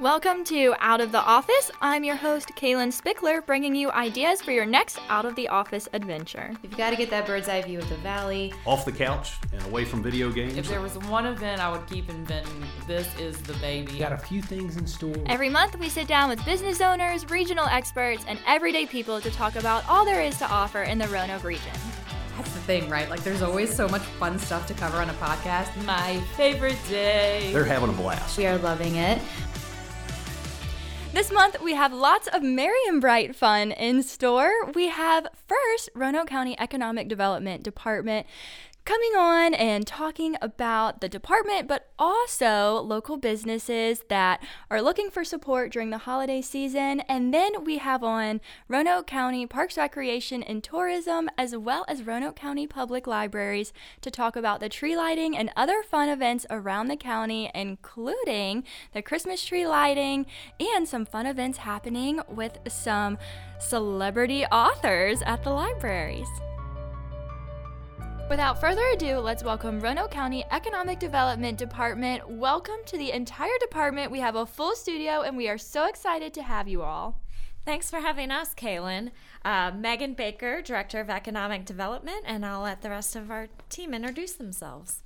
Welcome to Out of the Office. I'm your host, Kaylin Spickler, bringing you ideas for your next out of the office adventure. If You've got to get that bird's eye view of the valley. Off the couch and away from video games. If there was one event I would keep inventing, this is the baby. Got a few things in store. Every month, we sit down with business owners, regional experts, and everyday people to talk about all there is to offer in the Roanoke region. That's the thing, right? Like, there's always so much fun stuff to cover on a podcast. My favorite day. They're having a blast. We are loving it. This month, we have lots of Merry and Bright fun in store. We have first Roanoke County Economic Development Department coming on and talking about the department, but also local businesses that are looking for support during the holiday season. And then we have on Roanoke County Parks, Recreation, and Tourism, as well as Roanoke County Public Libraries, to talk about the tree lighting and other fun events around the county, including the Christmas tree lighting and some fun events happening with some celebrity authors at the libraries. Without further ado, let's welcome Roanoke County Economic Development Department. Welcome to the entire department. We have a full studio and we are so excited to have you all. Thanks for having us, Kaylin. Uh, Megan Baker, Director of Economic Development, and I'll let the rest of our team introduce themselves.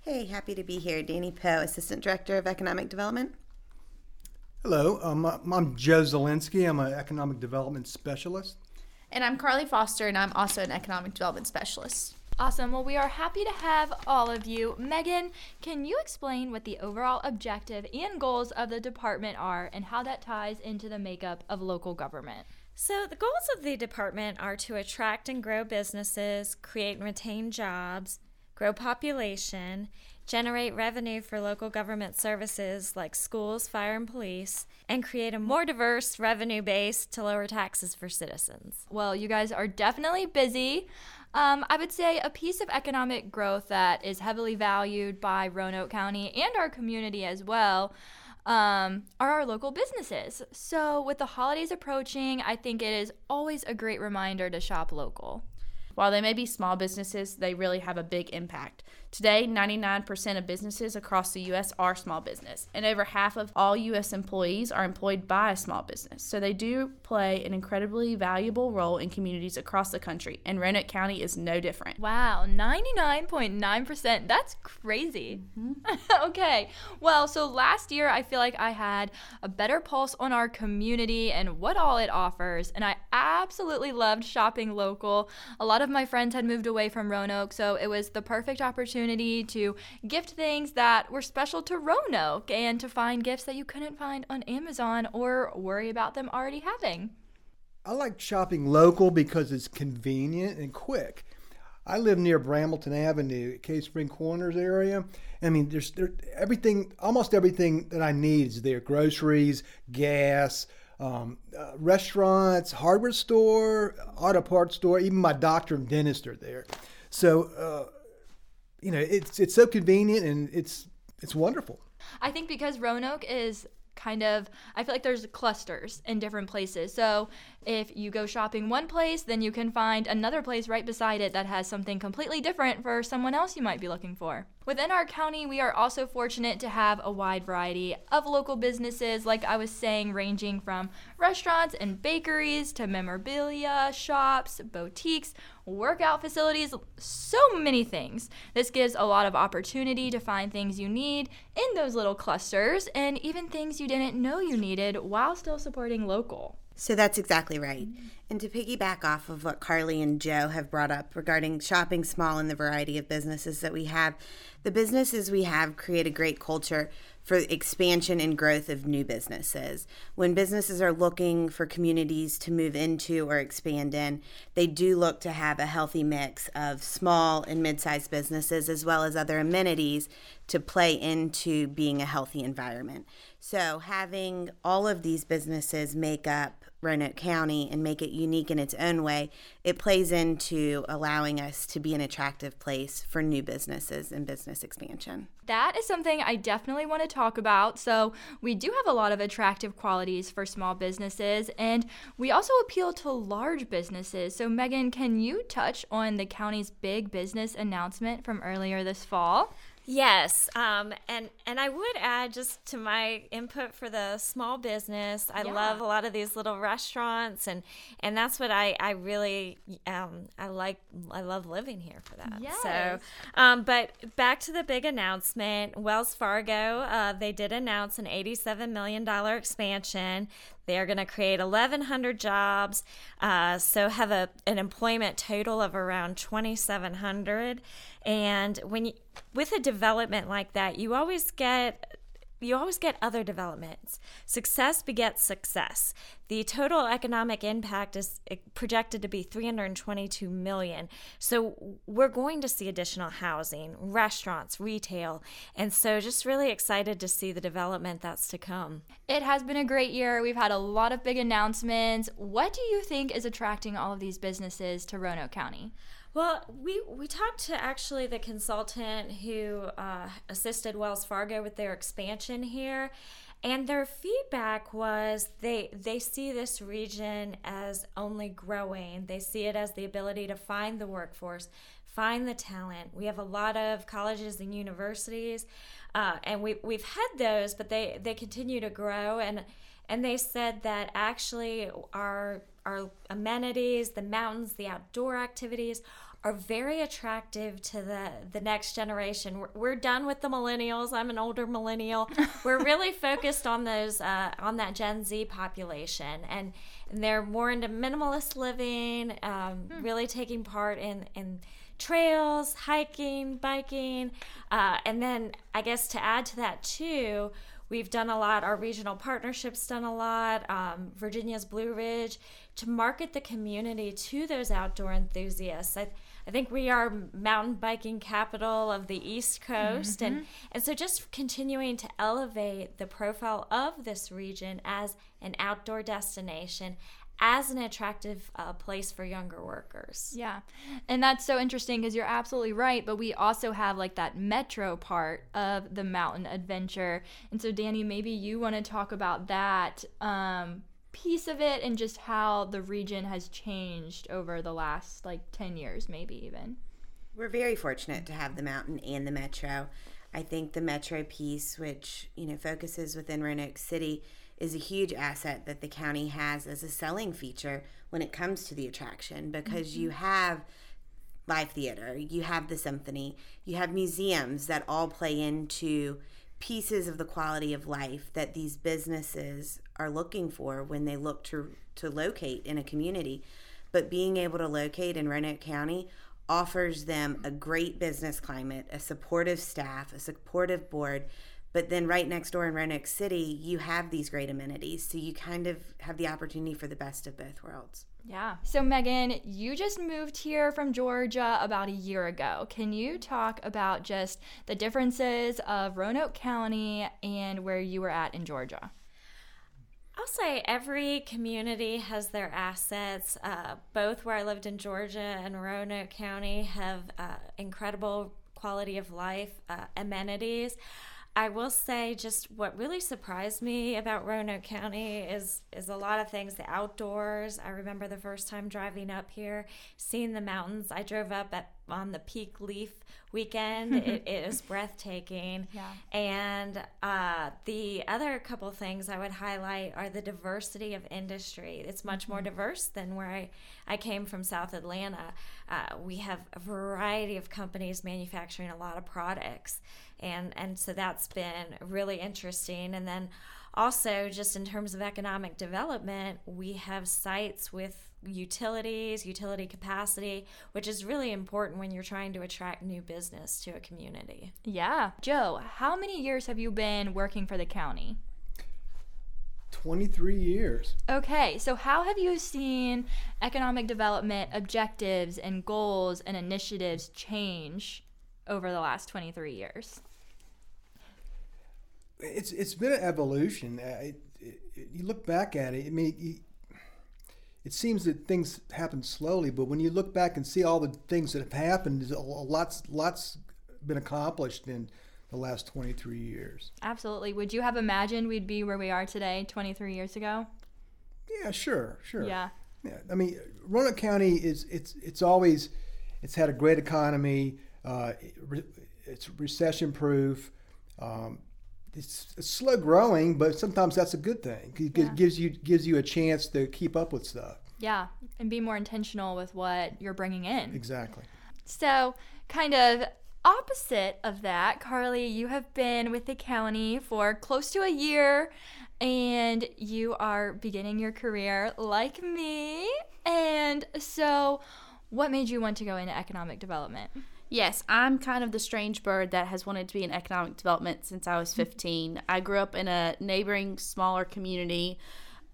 Hey, happy to be here. Danny Poe, Assistant Director of Economic Development. Hello, um, I'm Joe Zielinski. I'm an economic development specialist. And I'm Carly Foster, and I'm also an economic development specialist. Awesome. Well, we are happy to have all of you. Megan, can you explain what the overall objective and goals of the department are and how that ties into the makeup of local government? So, the goals of the department are to attract and grow businesses, create and retain jobs, grow population, generate revenue for local government services like schools, fire, and police, and create a more diverse revenue base to lower taxes for citizens. Well, you guys are definitely busy. Um, I would say a piece of economic growth that is heavily valued by Roanoke County and our community as well um, are our local businesses. So, with the holidays approaching, I think it is always a great reminder to shop local. While they may be small businesses, they really have a big impact. Today, 99% of businesses across the U.S. are small business, and over half of all U.S. employees are employed by a small business. So they do play an incredibly valuable role in communities across the country, and Roanoke County is no different. Wow, 99.9%. That's crazy. Mm-hmm. okay, well, so last year I feel like I had a better pulse on our community and what all it offers, and I absolutely loved shopping local. A lot of my friends had moved away from Roanoke, so it was the perfect opportunity to gift things that were special to Roanoke and to find gifts that you couldn't find on Amazon or worry about them already having. I like shopping local because it's convenient and quick. I live near Brambleton Avenue, Cave Spring Corners area. I mean, there's there, everything, almost everything that I need is there: groceries, gas, um, uh, restaurants, hardware store, auto parts store. Even my doctor and dentist are there. So, uh, you know, it's it's so convenient and it's it's wonderful. I think because Roanoke is kind of I feel like there's clusters in different places. So if you go shopping one place, then you can find another place right beside it that has something completely different for someone else you might be looking for. Within our county, we are also fortunate to have a wide variety of local businesses, like I was saying, ranging from restaurants and bakeries to memorabilia shops, boutiques, workout facilities, so many things. This gives a lot of opportunity to find things you need in those little clusters and even things you didn't know you needed while still supporting local. So that's exactly right. Mm-hmm. And to piggyback off of what Carly and Joe have brought up regarding shopping small and the variety of businesses that we have, the businesses we have create a great culture for expansion and growth of new businesses. When businesses are looking for communities to move into or expand in, they do look to have a healthy mix of small and mid sized businesses as well as other amenities to play into being a healthy environment. So, having all of these businesses make up Roanoke County and make it unique in its own way, it plays into allowing us to be an attractive place for new businesses and business expansion. That is something I definitely want to talk about. So, we do have a lot of attractive qualities for small businesses, and we also appeal to large businesses. So, Megan, can you touch on the county's big business announcement from earlier this fall? Yes, um, and and I would add just to my input for the small business. I Yeah. love a lot of these little restaurants, and and that's what I I really um, I like. I love living here for that. Yes. So, um, but back to the big announcement. Wells Fargo, uh, they did announce an eighty-seven million dollar expansion. They are going to create 1,100 jobs, uh, so have a an employment total of around 2,700. And when you, with a development like that, you always get you always get other developments. Success begets success. The total economic impact is eh, projected to be 322 million. So we're going to see additional housing, restaurants, retail, and so just really excited to see the development that's to come. It has been a great year. We've had a lot of big announcements. What do you think is attracting all of these businesses to Roanoke County? Well, we, we talked to actually the consultant who uh, assisted Wells Fargo with their expansion here, and their feedback was they they see this region as only growing. They see it as the ability to find the workforce, find the talent. We have a lot of colleges and universities, uh, and we we've had those, but they they continue to grow and. And they said that actually our our amenities, the mountains, the outdoor activities are very attractive to the the next generation. We're, we're done with the millennials. I'm an older millennial. we're really focused on those uh, on that Gen Z population, and, and they're more into minimalist living, um, really taking part in in trails, hiking, biking, uh, and then I guess to add to that too. We've done a lot. Our regional partnerships done a lot. Um, Virginia's Blue Ridge to market the community to those outdoor enthusiasts. I, I think we are mountain biking capital of the East Coast, and and so just continuing to elevate the profile of this region as an outdoor destination, as an attractive uh, place for younger workers. Yeah. And that's so interesting because you're absolutely right. But we also have like that metro part of the mountain adventure. And so, Danny, maybe you want to talk about that um, piece of it and just how the region has changed over the last like 10 years, maybe even. We're very fortunate to have the mountain and the metro. I think the metro piece, which you know focuses within Roanoke City, is a huge asset that the county has as a selling feature when it comes to the attraction because you mm-hmm. have live theater, you have the symphony, you have museums that all play into pieces of the quality of life that these businesses are looking for when they look to to locate in a community. But being able to locate in Roanoke County offers them a great business climate, a supportive staff, a supportive board. But then right next door in Roanoke City, you have these great amenities. So you kind of have the opportunity for the best of both worlds. Yeah. So, Megan, you just moved here from Georgia about a year ago. Can you talk about just the differences of Roanoke County and where you were at in Georgia? I'll say every community has their assets. Uh, both where I lived in Georgia and Roanoke County have uh, incredible quality of life uh, amenities. I will say just what really surprised me about Roanoke County is is a lot of things. The outdoors. I remember the first time driving up here, seeing the mountains. I drove up at on the peak leaf weekend. it, it is breathtaking. Yeah. And uh, the other couple things I would highlight are the diversity of industry. It's much more diverse than where I, I came from, South Atlanta. Uh, we have a variety of companies manufacturing a lot of products. And, and so that's been really interesting. And then also, just in terms of economic development, we have sites with utilities, utility capacity, which is really important when you're trying to attract new business to a community. Yeah. Joe, how many years have you been working for the county? 23 years. Okay, so how have you seen economic development objectives and goals and initiatives change over the last 23 years? It's it's been an evolution. Uh, it, it, it- you look back at it. I mean, it seems that things happen slowly, but when you look back and see all the things that have happened, a lots lots been accomplished in the last 23 years. Absolutely. Would you have imagined we'd be where we are today 23 years ago? Yeah, sure, sure. Yeah. Yeah, I mean, Roanoke County is it's it's always it's had a great economy. Uh, it it's recession proof. Um, it's, it's, slow growing, but sometimes that's a good thing. It yeah. gives you gives you a chance to keep up with stuff. Yeah, and be more intentional with what you're bringing in. Exactly. So, kind of opposite of that, Carly, you have been with the county for close to a year and you are beginning your career like me. And so, what made you want to go into economic development? Yes, I'm kind of the strange bird that has wanted to be in economic development since I was 15. I grew up in a neighboring smaller community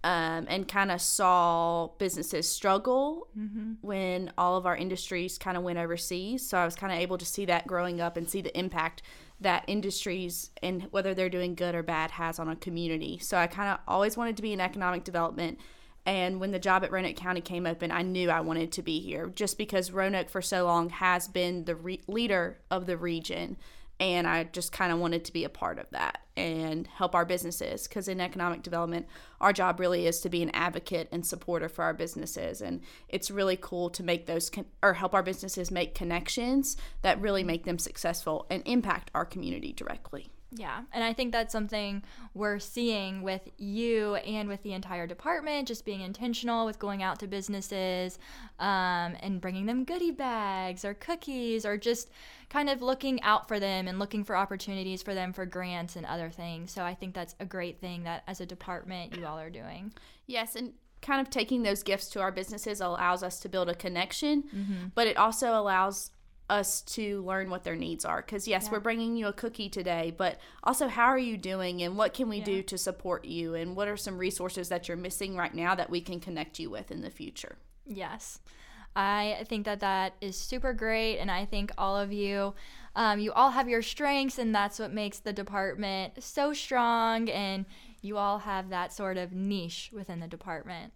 um, and kind of saw businesses struggle mm-hmm. when all of our industries kind of went overseas. So I was kind of able to see that growing up and see the impact that industries and whether they're doing good or bad has on a community. So I kind of always wanted to be in economic development. And when the job at Roanoke County came open, I knew I wanted to be here just because Roanoke for so long has been the re- leader of the region and I just kind of wanted to be a part of that and help our businesses because in economic development our job really is to be an advocate and supporter for our businesses and it's really cool to make those con- or help our businesses make connections that really make them successful and impact our community directly. Yeah, and I think that's something we're seeing with you and with the entire department, just being intentional with going out to businesses um, and bringing them goodie bags or cookies or just kind of looking out for them and looking for opportunities for them for grants and other things. So I think that's a great thing that as a department you all are doing. Yes, and kind of taking those gifts to our businesses allows us to build a connection, mm-hmm. but it also allows us to learn what their needs are. Because yes yeah. we're bringing you a cookie today but also how are you doing and what can we yeah. do to support you? And what are some resources that you're missing right now that we can connect you with in the future? Yes. I think that that is super great and i think all of you um, you all have your strengths and that's what makes the department so strong and you all have that sort of niche within the department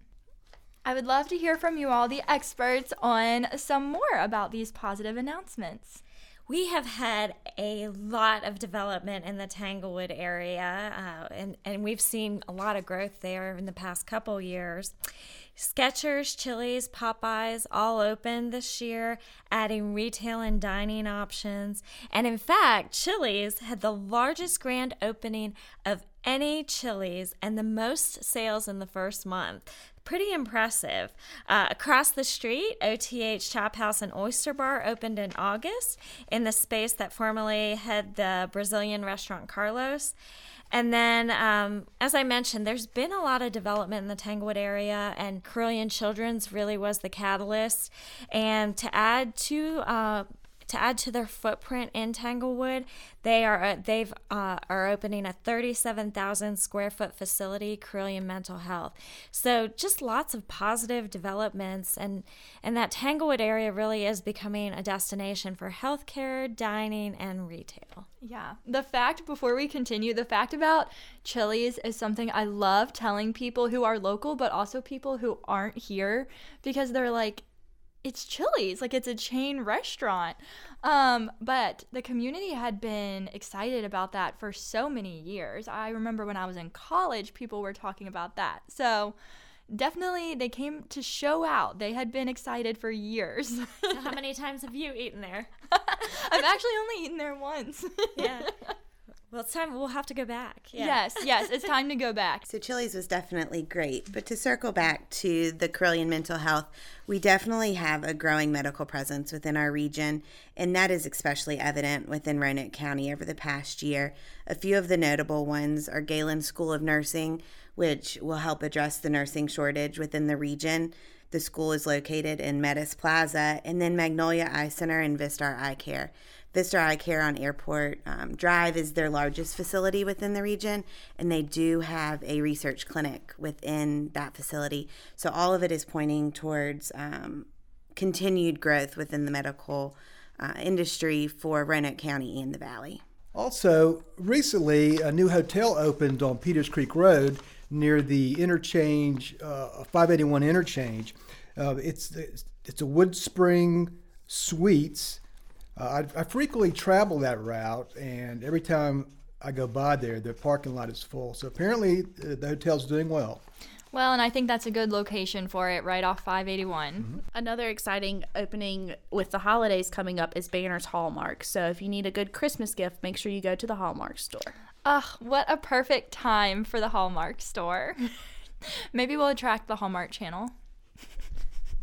I would love to hear from you all, the experts, on some more about these positive announcements. We have had a lot of development in the Tanglewood area, uh, and, and we've seen a lot of growth there in the past couple years. Skechers, Chili's, Popeyes all opened this year, adding retail and dining options. And in fact, Chili's had the largest grand opening of any Chili's and the most sales in the first month pretty impressive. Uh, across the street, OTH Chop House and Oyster Bar opened in August in the space that formerly had the Brazilian restaurant Carlos. And then, um, as I mentioned, there's been a lot of development in the Tanglewood area, and Carilion Children's really was the catalyst. And to add to uh, to add to their footprint in Tanglewood, they are they've uh, are opening a 37,000 square foot facility, Carilion Mental Health. So just lots of positive developments, and and that Tanglewood area really is becoming a destination for healthcare, dining, and retail. Yeah, the fact before we continue, the fact about Chili's is something I love telling people who are local, but also people who aren't here because they're like it's Chili's, like it's a chain restaurant. Um, but the community had been excited about that for so many years. I remember when I was in college, people were talking about that. So definitely they came to show out. They had been excited for years. so how many times have you eaten there? I've actually only eaten there once. yeah. Well, it's time. We'll have to go back. Yeah. Yes, yes, it's time to go back. So Chili's was definitely great, but to circle back to the Carilion mental health, we definitely have a growing medical presence within our region, and that is especially evident within Roanoke County over the past year. A few of the notable ones are Galen School of Nursing, which will help address the nursing shortage within the region. The school is located in Metis Plaza, and then Magnolia Eye Center and Vistar Eye Care. Vistar Eye Care on Airport um, Drive is their largest facility within the region, and they do have a research clinic within that facility. So all of it is pointing towards um, continued growth within the medical uh, industry for Roanoke County and the Valley. Also, recently, a new hotel opened on Peters Creek Road near the interchange, uh, 581 interchange. Uh, it's it's a Wood Spring Suites uh, I, I, frequently travel that route, and every time I go by there, the parking lot is full. So apparently, uh, the hotel's doing well. Well, and I think that's a good location for it, right off 581. Another exciting opening with the holidays coming up is Banner's Hallmark. So if you need a good Christmas gift, make sure you go to the Hallmark store. Ugh, what a perfect time for the Hallmark store. Maybe we'll attract the Hallmark channel.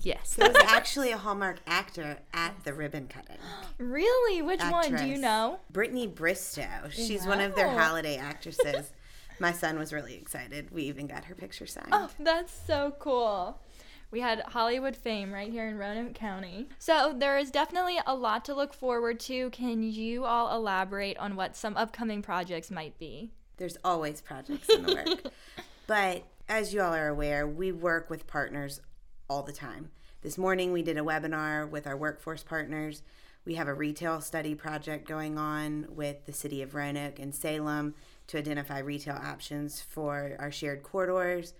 Yes. There was actually a Hallmark actor at the ribbon cutting. Really? Which one do you know? Brittany Bristow. She's one of their holiday actresses. My son was really excited. We even got her picture signed. Oh, that's so cool. We had Hollywood fame right here in Roanoke County. So there is definitely a lot to look forward to. Can you all elaborate on what some upcoming projects might be? There's always projects in the work. but as you all are aware, we work with partners all the time. This morning we did a webinar with our workforce partners. We have a retail study project going on with the city of Roanoke and Salem to identify retail options for our shared corridors.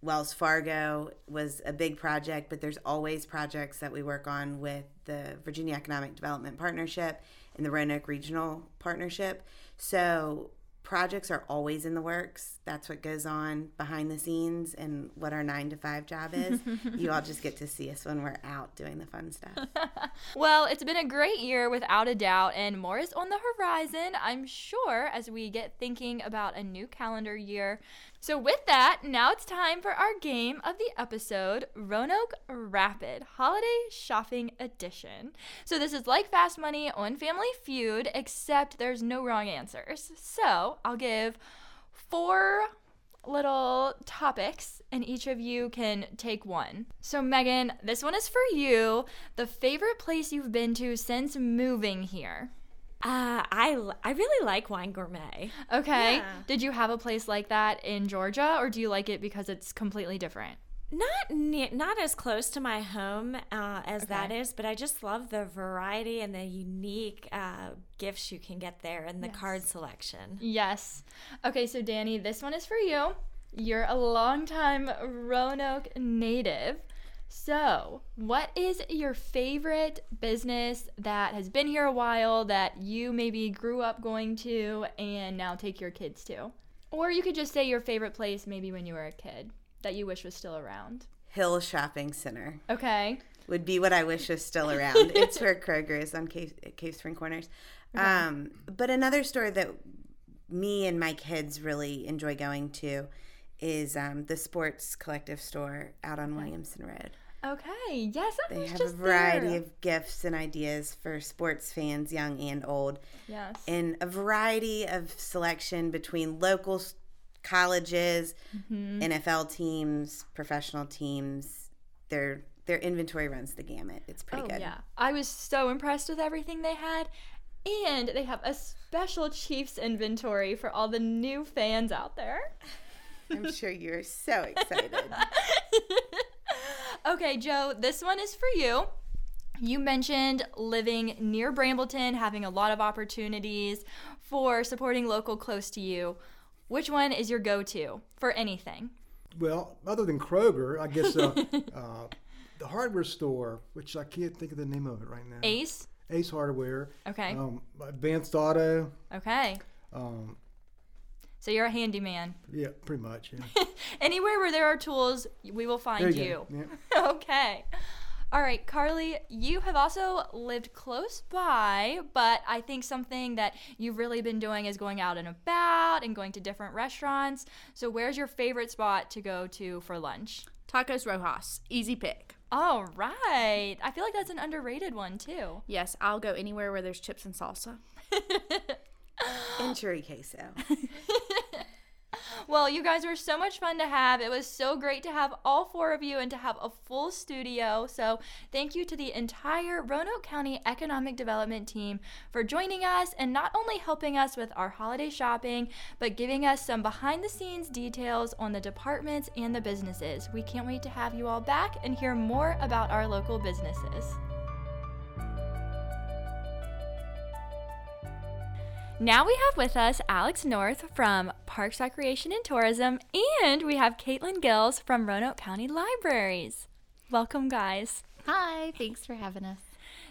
Wells Fargo was a big project, but there's always projects that we work on with the Virginia Economic Development Partnership and the Roanoke Regional Partnership. So projects are always in the works. That's what goes on behind the scenes and what our nine to five job is. you all just get to see us when we're out doing the fun stuff. Well, it's been a great year without a doubt, and more is on the horizon, I'm sure, as we get thinking about a new calendar year. So, with that, now it's time for our game of the episode Roanoke Rapid Holiday Shopping Edition. So, this is like Fast Money on Family Feud, except there's no wrong answers. So, I'll give four little topics and each of you can take one. So Megan, this one is for you. The favorite place you've been to since moving here. Uh, I, l- I really like Wine Gourmet. Okay. Yeah. Did you have a place like that in Georgia or do you like it because it's completely different? Not ne- not as close to my home uh, as that Okay. is, but I just love the variety and the unique uh, gifts you can get there and the card selection. Yes. Okay, so Danny, this one is for you. You're a longtime Roanoke native. So, what is your favorite business that has been here a while that you maybe grew up going to and now take your kids to? Or you could just say your favorite place maybe when you were a kid that you wish was still around. Hill Shopping Center Okay. would be what I wish was still around. it's where Kroger is on Cave, Cave Spring Corners. Um, but another store that me and my kids really enjoy going to is um, the Sports Collective store out on Williamson Road. Okay. Yes, I They have a variety there. of gifts and ideas for sports fans, young and old, Yes. and a variety of selection between local colleges, Mm-hmm. NFL teams, professional teams. Their their inventory runs the gamut. It's pretty oh, good. Yeah. I was so impressed with everything they had. And they have a special Chiefs inventory for all the new fans out there. I'm sure you're so excited. Okay, Joe, this one is for you. You mentioned living near Brambleton, having a lot of opportunities for supporting local close to you. Which one is your go to for anything? Well, other than Kroger, I guess uh, uh, the hardware store, which I can't think of the name of it right now. Ace? Ace Hardware. Okay. Um, Advanced Auto. Okay. Um, So you're a handyman. yeah, pretty much. Yeah. Anywhere where there are tools, we will There find you you. go. Yeah. okay. All right, Carly, you have also lived close by, but I think something that you've really been doing is going out and about and going to different restaurants. So, where's your favorite spot to go to for lunch? Tacos Rojas. Easy pick. All right. I feel like that's an underrated one, too. Yes, I'll go anywhere where there's chips and salsa. and churi queso. Well, you guys were so much fun to have. It was so great to have all four of you and to have a full studio. So, thank you to the entire Roanoke County Economic Development team for joining us and not only helping us with our holiday shopping, but giving us some behind the scenes details on the departments and the businesses. We can't wait to have you all back and hear more about our local businesses. Now we have with us Alex North from Parks, Recreation, and Tourism, and we have Caitlin Gills from Roanoke County Libraries. Welcome, guys. Hi, thanks for having us.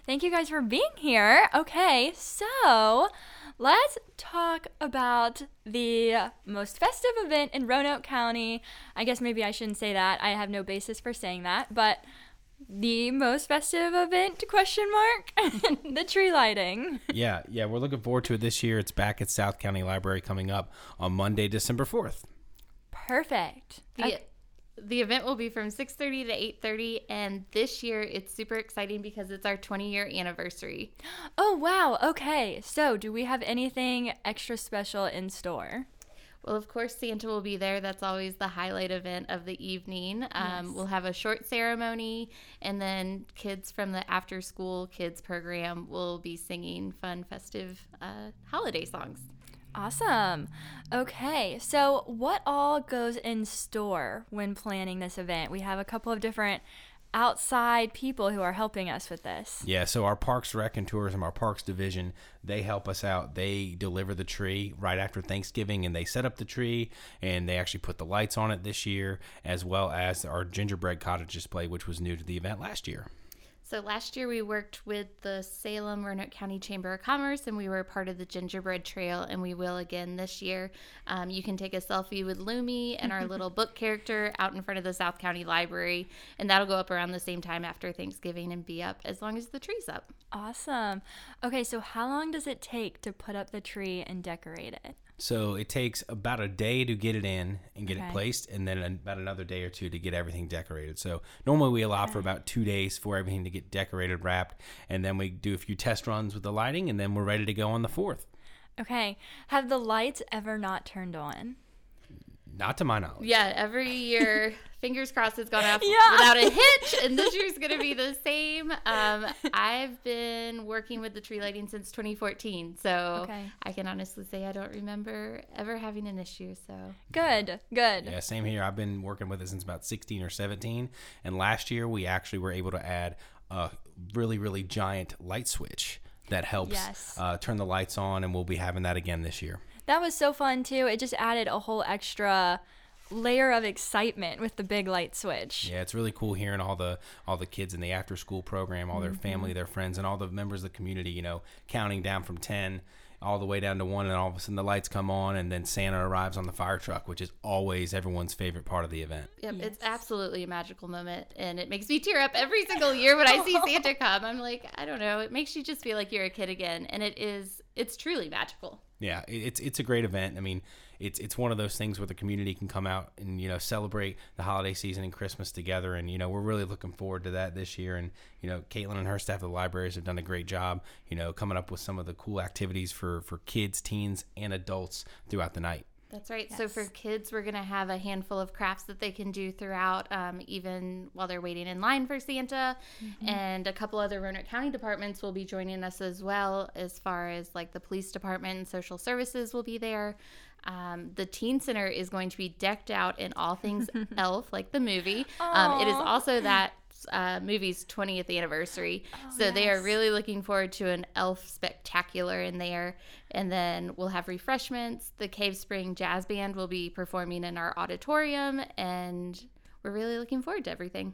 Thank you guys for being here. Okay, so let's talk about the most festive event in Roanoke County. I guess maybe I shouldn't say that. I have no basis for saying that, but the most festive event question mark the tree lighting. Yeah yeah we're looking forward to it this year. It's back at south county library coming up on monday december 4th perfect. The, okay. the event will be from 6.30 to 8.30 and this year it's super exciting because it's our 20 year anniversary. Oh wow. Okay. So do we have anything extra special in store well, of course, Santa will be there. That's always the highlight event of the evening. Um, yes. We'll have a short ceremony, and then kids from the after school kids program will be singing fun, festive uh, holiday songs. Awesome. Okay, so what all goes in store when planning this event? We have a couple of different outside people who are helping us with this. Yeah, so our Parks Rec and Tourism, our Parks Division, they help us out. They deliver the tree right after Thanksgiving and they set up the tree and they actually put the lights on it this year, as well as our gingerbread cottage display, which was new to the event last year. So last year we worked with the Salem Roanoke County Chamber of Commerce and we were part of the Gingerbread Trail and we will again this year. Um, you can take a selfie with Lumi and our little book character out in front of the South County Library and that'll go up around the same time after Thanksgiving and be up as long as the tree's up. Awesome. Okay, so how long does it take to put up the tree and decorate it? So it takes about a day to get it in and get okay. it placed, and then about another day or two to get everything decorated. So normally we allow okay. for about two days for everything to get decorated, wrapped, and then we do a few test runs with the lighting, and then we're ready to go on the fourth. Okay. Have the lights ever not turned on? Not to my knowledge. Yeah, every year, fingers crossed, it's gone off yeah. without a hitch, and this year's going to be the same. Um, I've been working with the tree lighting since 2014, so okay. I can honestly say I don't remember ever having an issue. So good, good. Yeah, same here. I've been working with it since about 16 or 17, and last year we actually were able to add a really, really giant light switch that helps yes. uh, turn the lights on, and we'll be having that again this year that was so fun too. It just added a whole extra layer of excitement with the big light switch. Yeah, it's really cool hearing all the all the kids in the after school program, all their mm-hmm. family, their friends, and all the members of the community. You know, counting down from ten all the way down to one, and all of a sudden the lights come on, and then Santa arrives on the fire truck, which is always everyone's favorite part of the event. Yep, yes. it's absolutely a magical moment, and it makes me tear up every single year when I see Santa come. I'm like, I don't know, it makes you just feel like you're a kid again, and it is, it's truly magical. Yeah, it's it's a great event. I mean, it's it's one of those things where the community can come out and you know celebrate the holiday season and Christmas together, and you know we're really looking forward to that this year. And you know, Caitlin and her staff at the libraries have done a great job, you know, coming up with some of the cool activities for for kids, teens, and adults throughout the night. That's right. Yes. So for kids, we're going to have a handful of crafts that they can do throughout, um, even while they're waiting in line for Santa. Mm-hmm. And a couple other Roanoke County departments will be joining us as well, as far as like the police department and social services will be there. Um, the teen center is going to be decked out in all things elf, like the movie. Um, it is also that uh, movie's 20th anniversary. Oh, so yes. they are really looking forward to an elf spectacular in there. And then we'll have refreshments. The Cave Spring Jazz Band will be performing in our auditorium. And we're really looking forward to everything.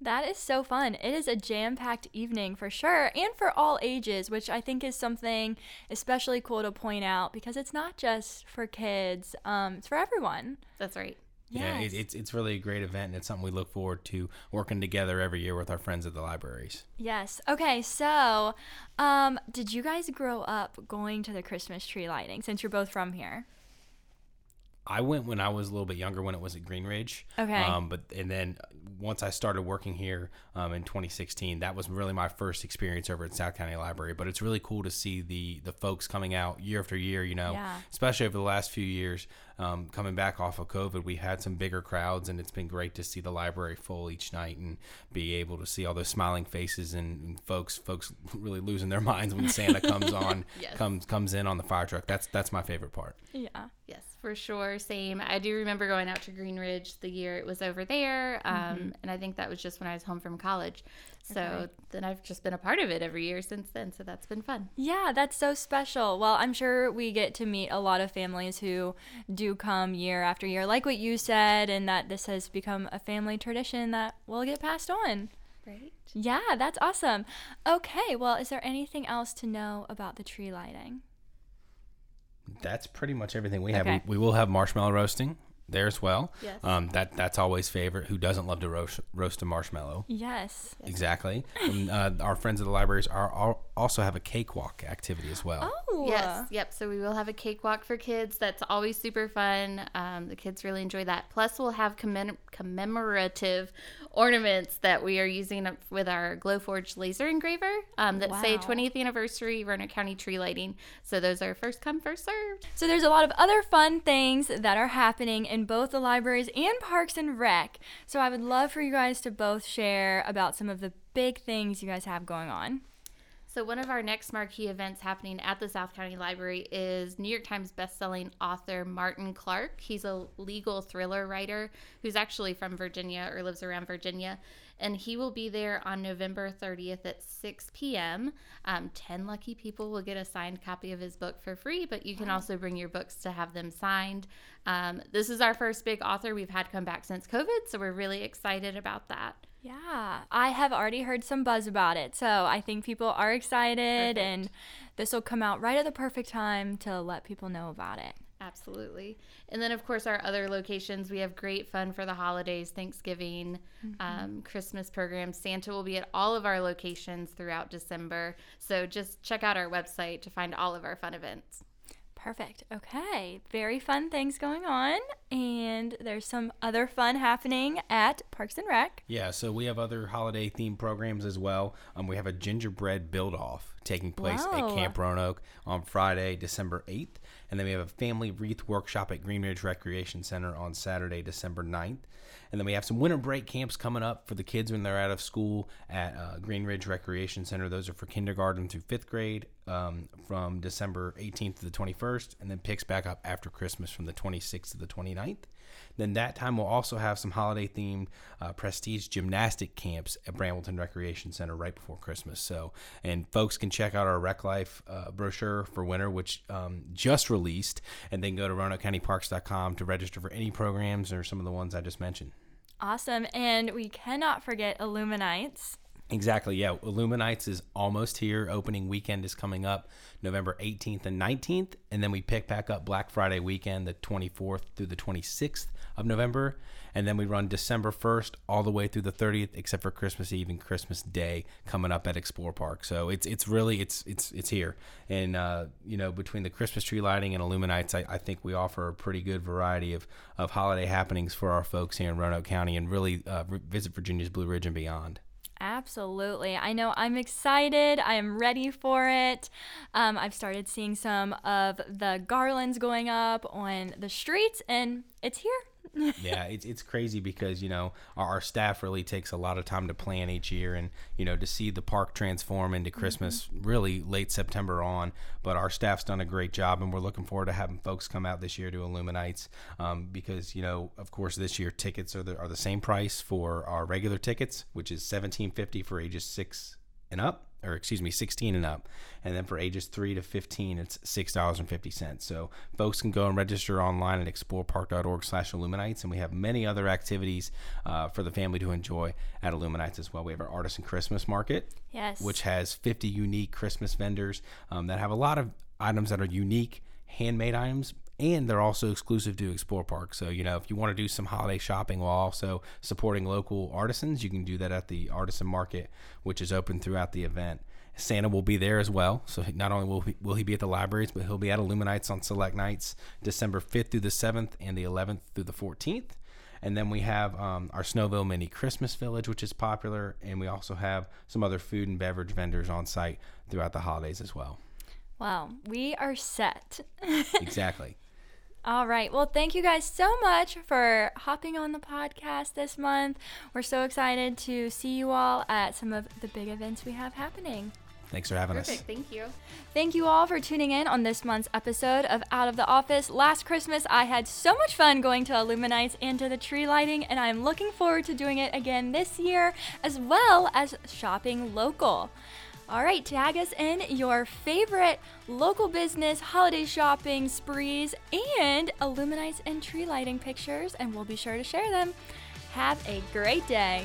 That is so fun. It is a jam packed evening for sure, and for all ages, which I think is something especially cool to point out because it's not just for kids, um, it's for everyone. That's right. Yeah, it, it's it's really a great event, and it's something we look forward to working together every year with our friends at the libraries. Yes. Okay. So, um, did you guys grow up going to the Christmas tree lighting? Since you're both from here. I went when I was a little bit younger when it was at Greenridge. Okay. Um, but and then once I started working here um, in 2016, that was really my first experience over at South County Library. But it's really cool to see the the folks coming out year after year. You know, yeah. especially over the last few years, um, coming back off of COVID, we had some bigger crowds, and it's been great to see the library full each night and be able to see all those smiling faces and, and folks folks really losing their minds when Santa comes on yes. comes comes in on the fire truck. That's that's my favorite part. Yeah. Yes for sure. Same. I do remember going out to Greenridge the year it was over there. Um, mm-hmm. And I think that was just when I was home from college. So okay. then I've just been a part of it every year since then. So that's been fun. Yeah, that's so special. Well, I'm sure we get to meet a lot of families who do come year after year, like what you said, and that this has become a family tradition that will get passed on. Right. Yeah, that's awesome. Okay, well, is there anything else to know about the tree lighting? That's pretty much everything we have. Okay. We, we will have marshmallow roasting there as well. Yes. Um, that that's always favorite. Who doesn't love to roast roast a marshmallow? Yes. Exactly. and uh, our friends at the libraries are, are also have a cakewalk activity as well. Oh. Yes, yep. So we will have a cakewalk for kids. That's always super fun. Um, the kids really enjoy that. Plus, we'll have commem- commemorative ornaments that we are using up with our Glowforge laser engraver um, that say 20th anniversary Roanoke County tree lighting. So those are first come, first served. So there's a lot of other fun things that are happening in both the libraries and Parks and Rec. So I would love for you guys to both share about some of the big things you guys have going on. So, one of our next marquee events happening at the South County Library is New York Times bestselling author Martin Clark. He's a legal thriller writer who's actually from Virginia or lives around Virginia. And he will be there on November 30th at 6 p.m. Um, 10 lucky people will get a signed copy of his book for free, but you can also bring your books to have them signed. Um, this is our first big author we've had come back since COVID, so we're really excited about that. Yeah, I have already heard some buzz about it. So I think people are excited, and this will come out right at the perfect time to let people know about it. Absolutely. And then, of course, our other locations, we have great fun for the holidays, Thanksgiving, um, Christmas programs. Santa will be at all of our locations throughout December. So just check out our website to find all of our fun events. Perfect. Okay. Very fun things going on. And there's some other fun happening at Parks and Rec. Yeah, so we have other holiday themed programs as well. Um, we have a gingerbread build off taking place Wow. at Camp Roanoke on Friday, December 8th. And then we have a family wreath workshop at Green Ridge Recreation Center on Saturday, December 9th. And then we have some winter break camps coming up for the kids when they're out of school at uh, Green Ridge Recreation Center. Those are for kindergarten through fifth grade um, from December 18th to the 21st, and then picks back up after Christmas from the 26th to the 29th. Then that time we'll also have some holiday themed uh, prestige gymnastic camps at Brambleton Recreation Center right before Christmas. So, and folks can check out our Rec Life uh, brochure for winter, which um, just released, and then go to RoanokeCountyParks.com to register for any programs or some of the ones I just mentioned. Awesome. And we cannot forget Illuminights. Exactly. Yeah. Illuminights is almost here. Opening weekend is coming up November 18th and 19th. And then we pick back up Black Friday weekend, the 24th through the 26th of November. And then we run December 1st all the way through the 30th, except for Christmas Eve and Christmas Day coming up at Explore Park. So it's it's really it's it's it's here. And uh, you know, between the Christmas tree lighting and Illuminights, I, I think we offer a pretty good variety of, of holiday happenings for our folks here in Roanoke County and really uh, visit Virginia's Blue Ridge and beyond. Absolutely. I know I'm excited. I am ready for it. Um, I've started seeing some of the garlands going up on the streets, and it's here. yeah, it's it's crazy because you know our, our staff really takes a lot of time to plan each year, and you know to see the park transform into Christmas really late September on. But our staff's done a great job, and we're looking forward to having folks come out this year to Illuminights um, because you know of course this year tickets are the are the same price for our regular tickets, which is seventeen fifty for ages six and up or excuse me 16 and up. And then for ages 3 to 15 it's $6.50 so folks can go and register online at explorepark.org slash illuminights. And we have many other activities uh, for the family to enjoy at illuminights as well. We have our artisan christmas market Yes. which has 50 unique christmas vendors um, that have a lot of items that are unique handmade items and they're also exclusive to Explore Park. So, you know, if you want to do some holiday shopping while also supporting local artisans, you can do that at the Artisan Market, which is open throughout the event. Santa will be there as well. So not only will he, will he be at the libraries, but he'll be at Illuminights on select nights, December 5th through the 7th and the 11th through the 14th. And then we have um, our Snowville Mini Christmas Village, which is popular. And we also have some other food and beverage vendors on site throughout the holidays as well. Wow, we are set. Exactly. All right. Well, thank you guys so much for hopping on the podcast this month. We're so excited to see you all at some of the big events we have happening. Thanks for having Perfect. us. Thank you. Thank you all for tuning in on this month's episode of Out of the Office. Last Christmas, I had so much fun going to Illuminights and to the tree lighting, and I'm looking forward to doing it again this year, as well as shopping local. All right, tag us in your favorite local business holiday shopping sprees and Illuminights and tree lighting pictures, and we'll be sure to share them. Have a great day.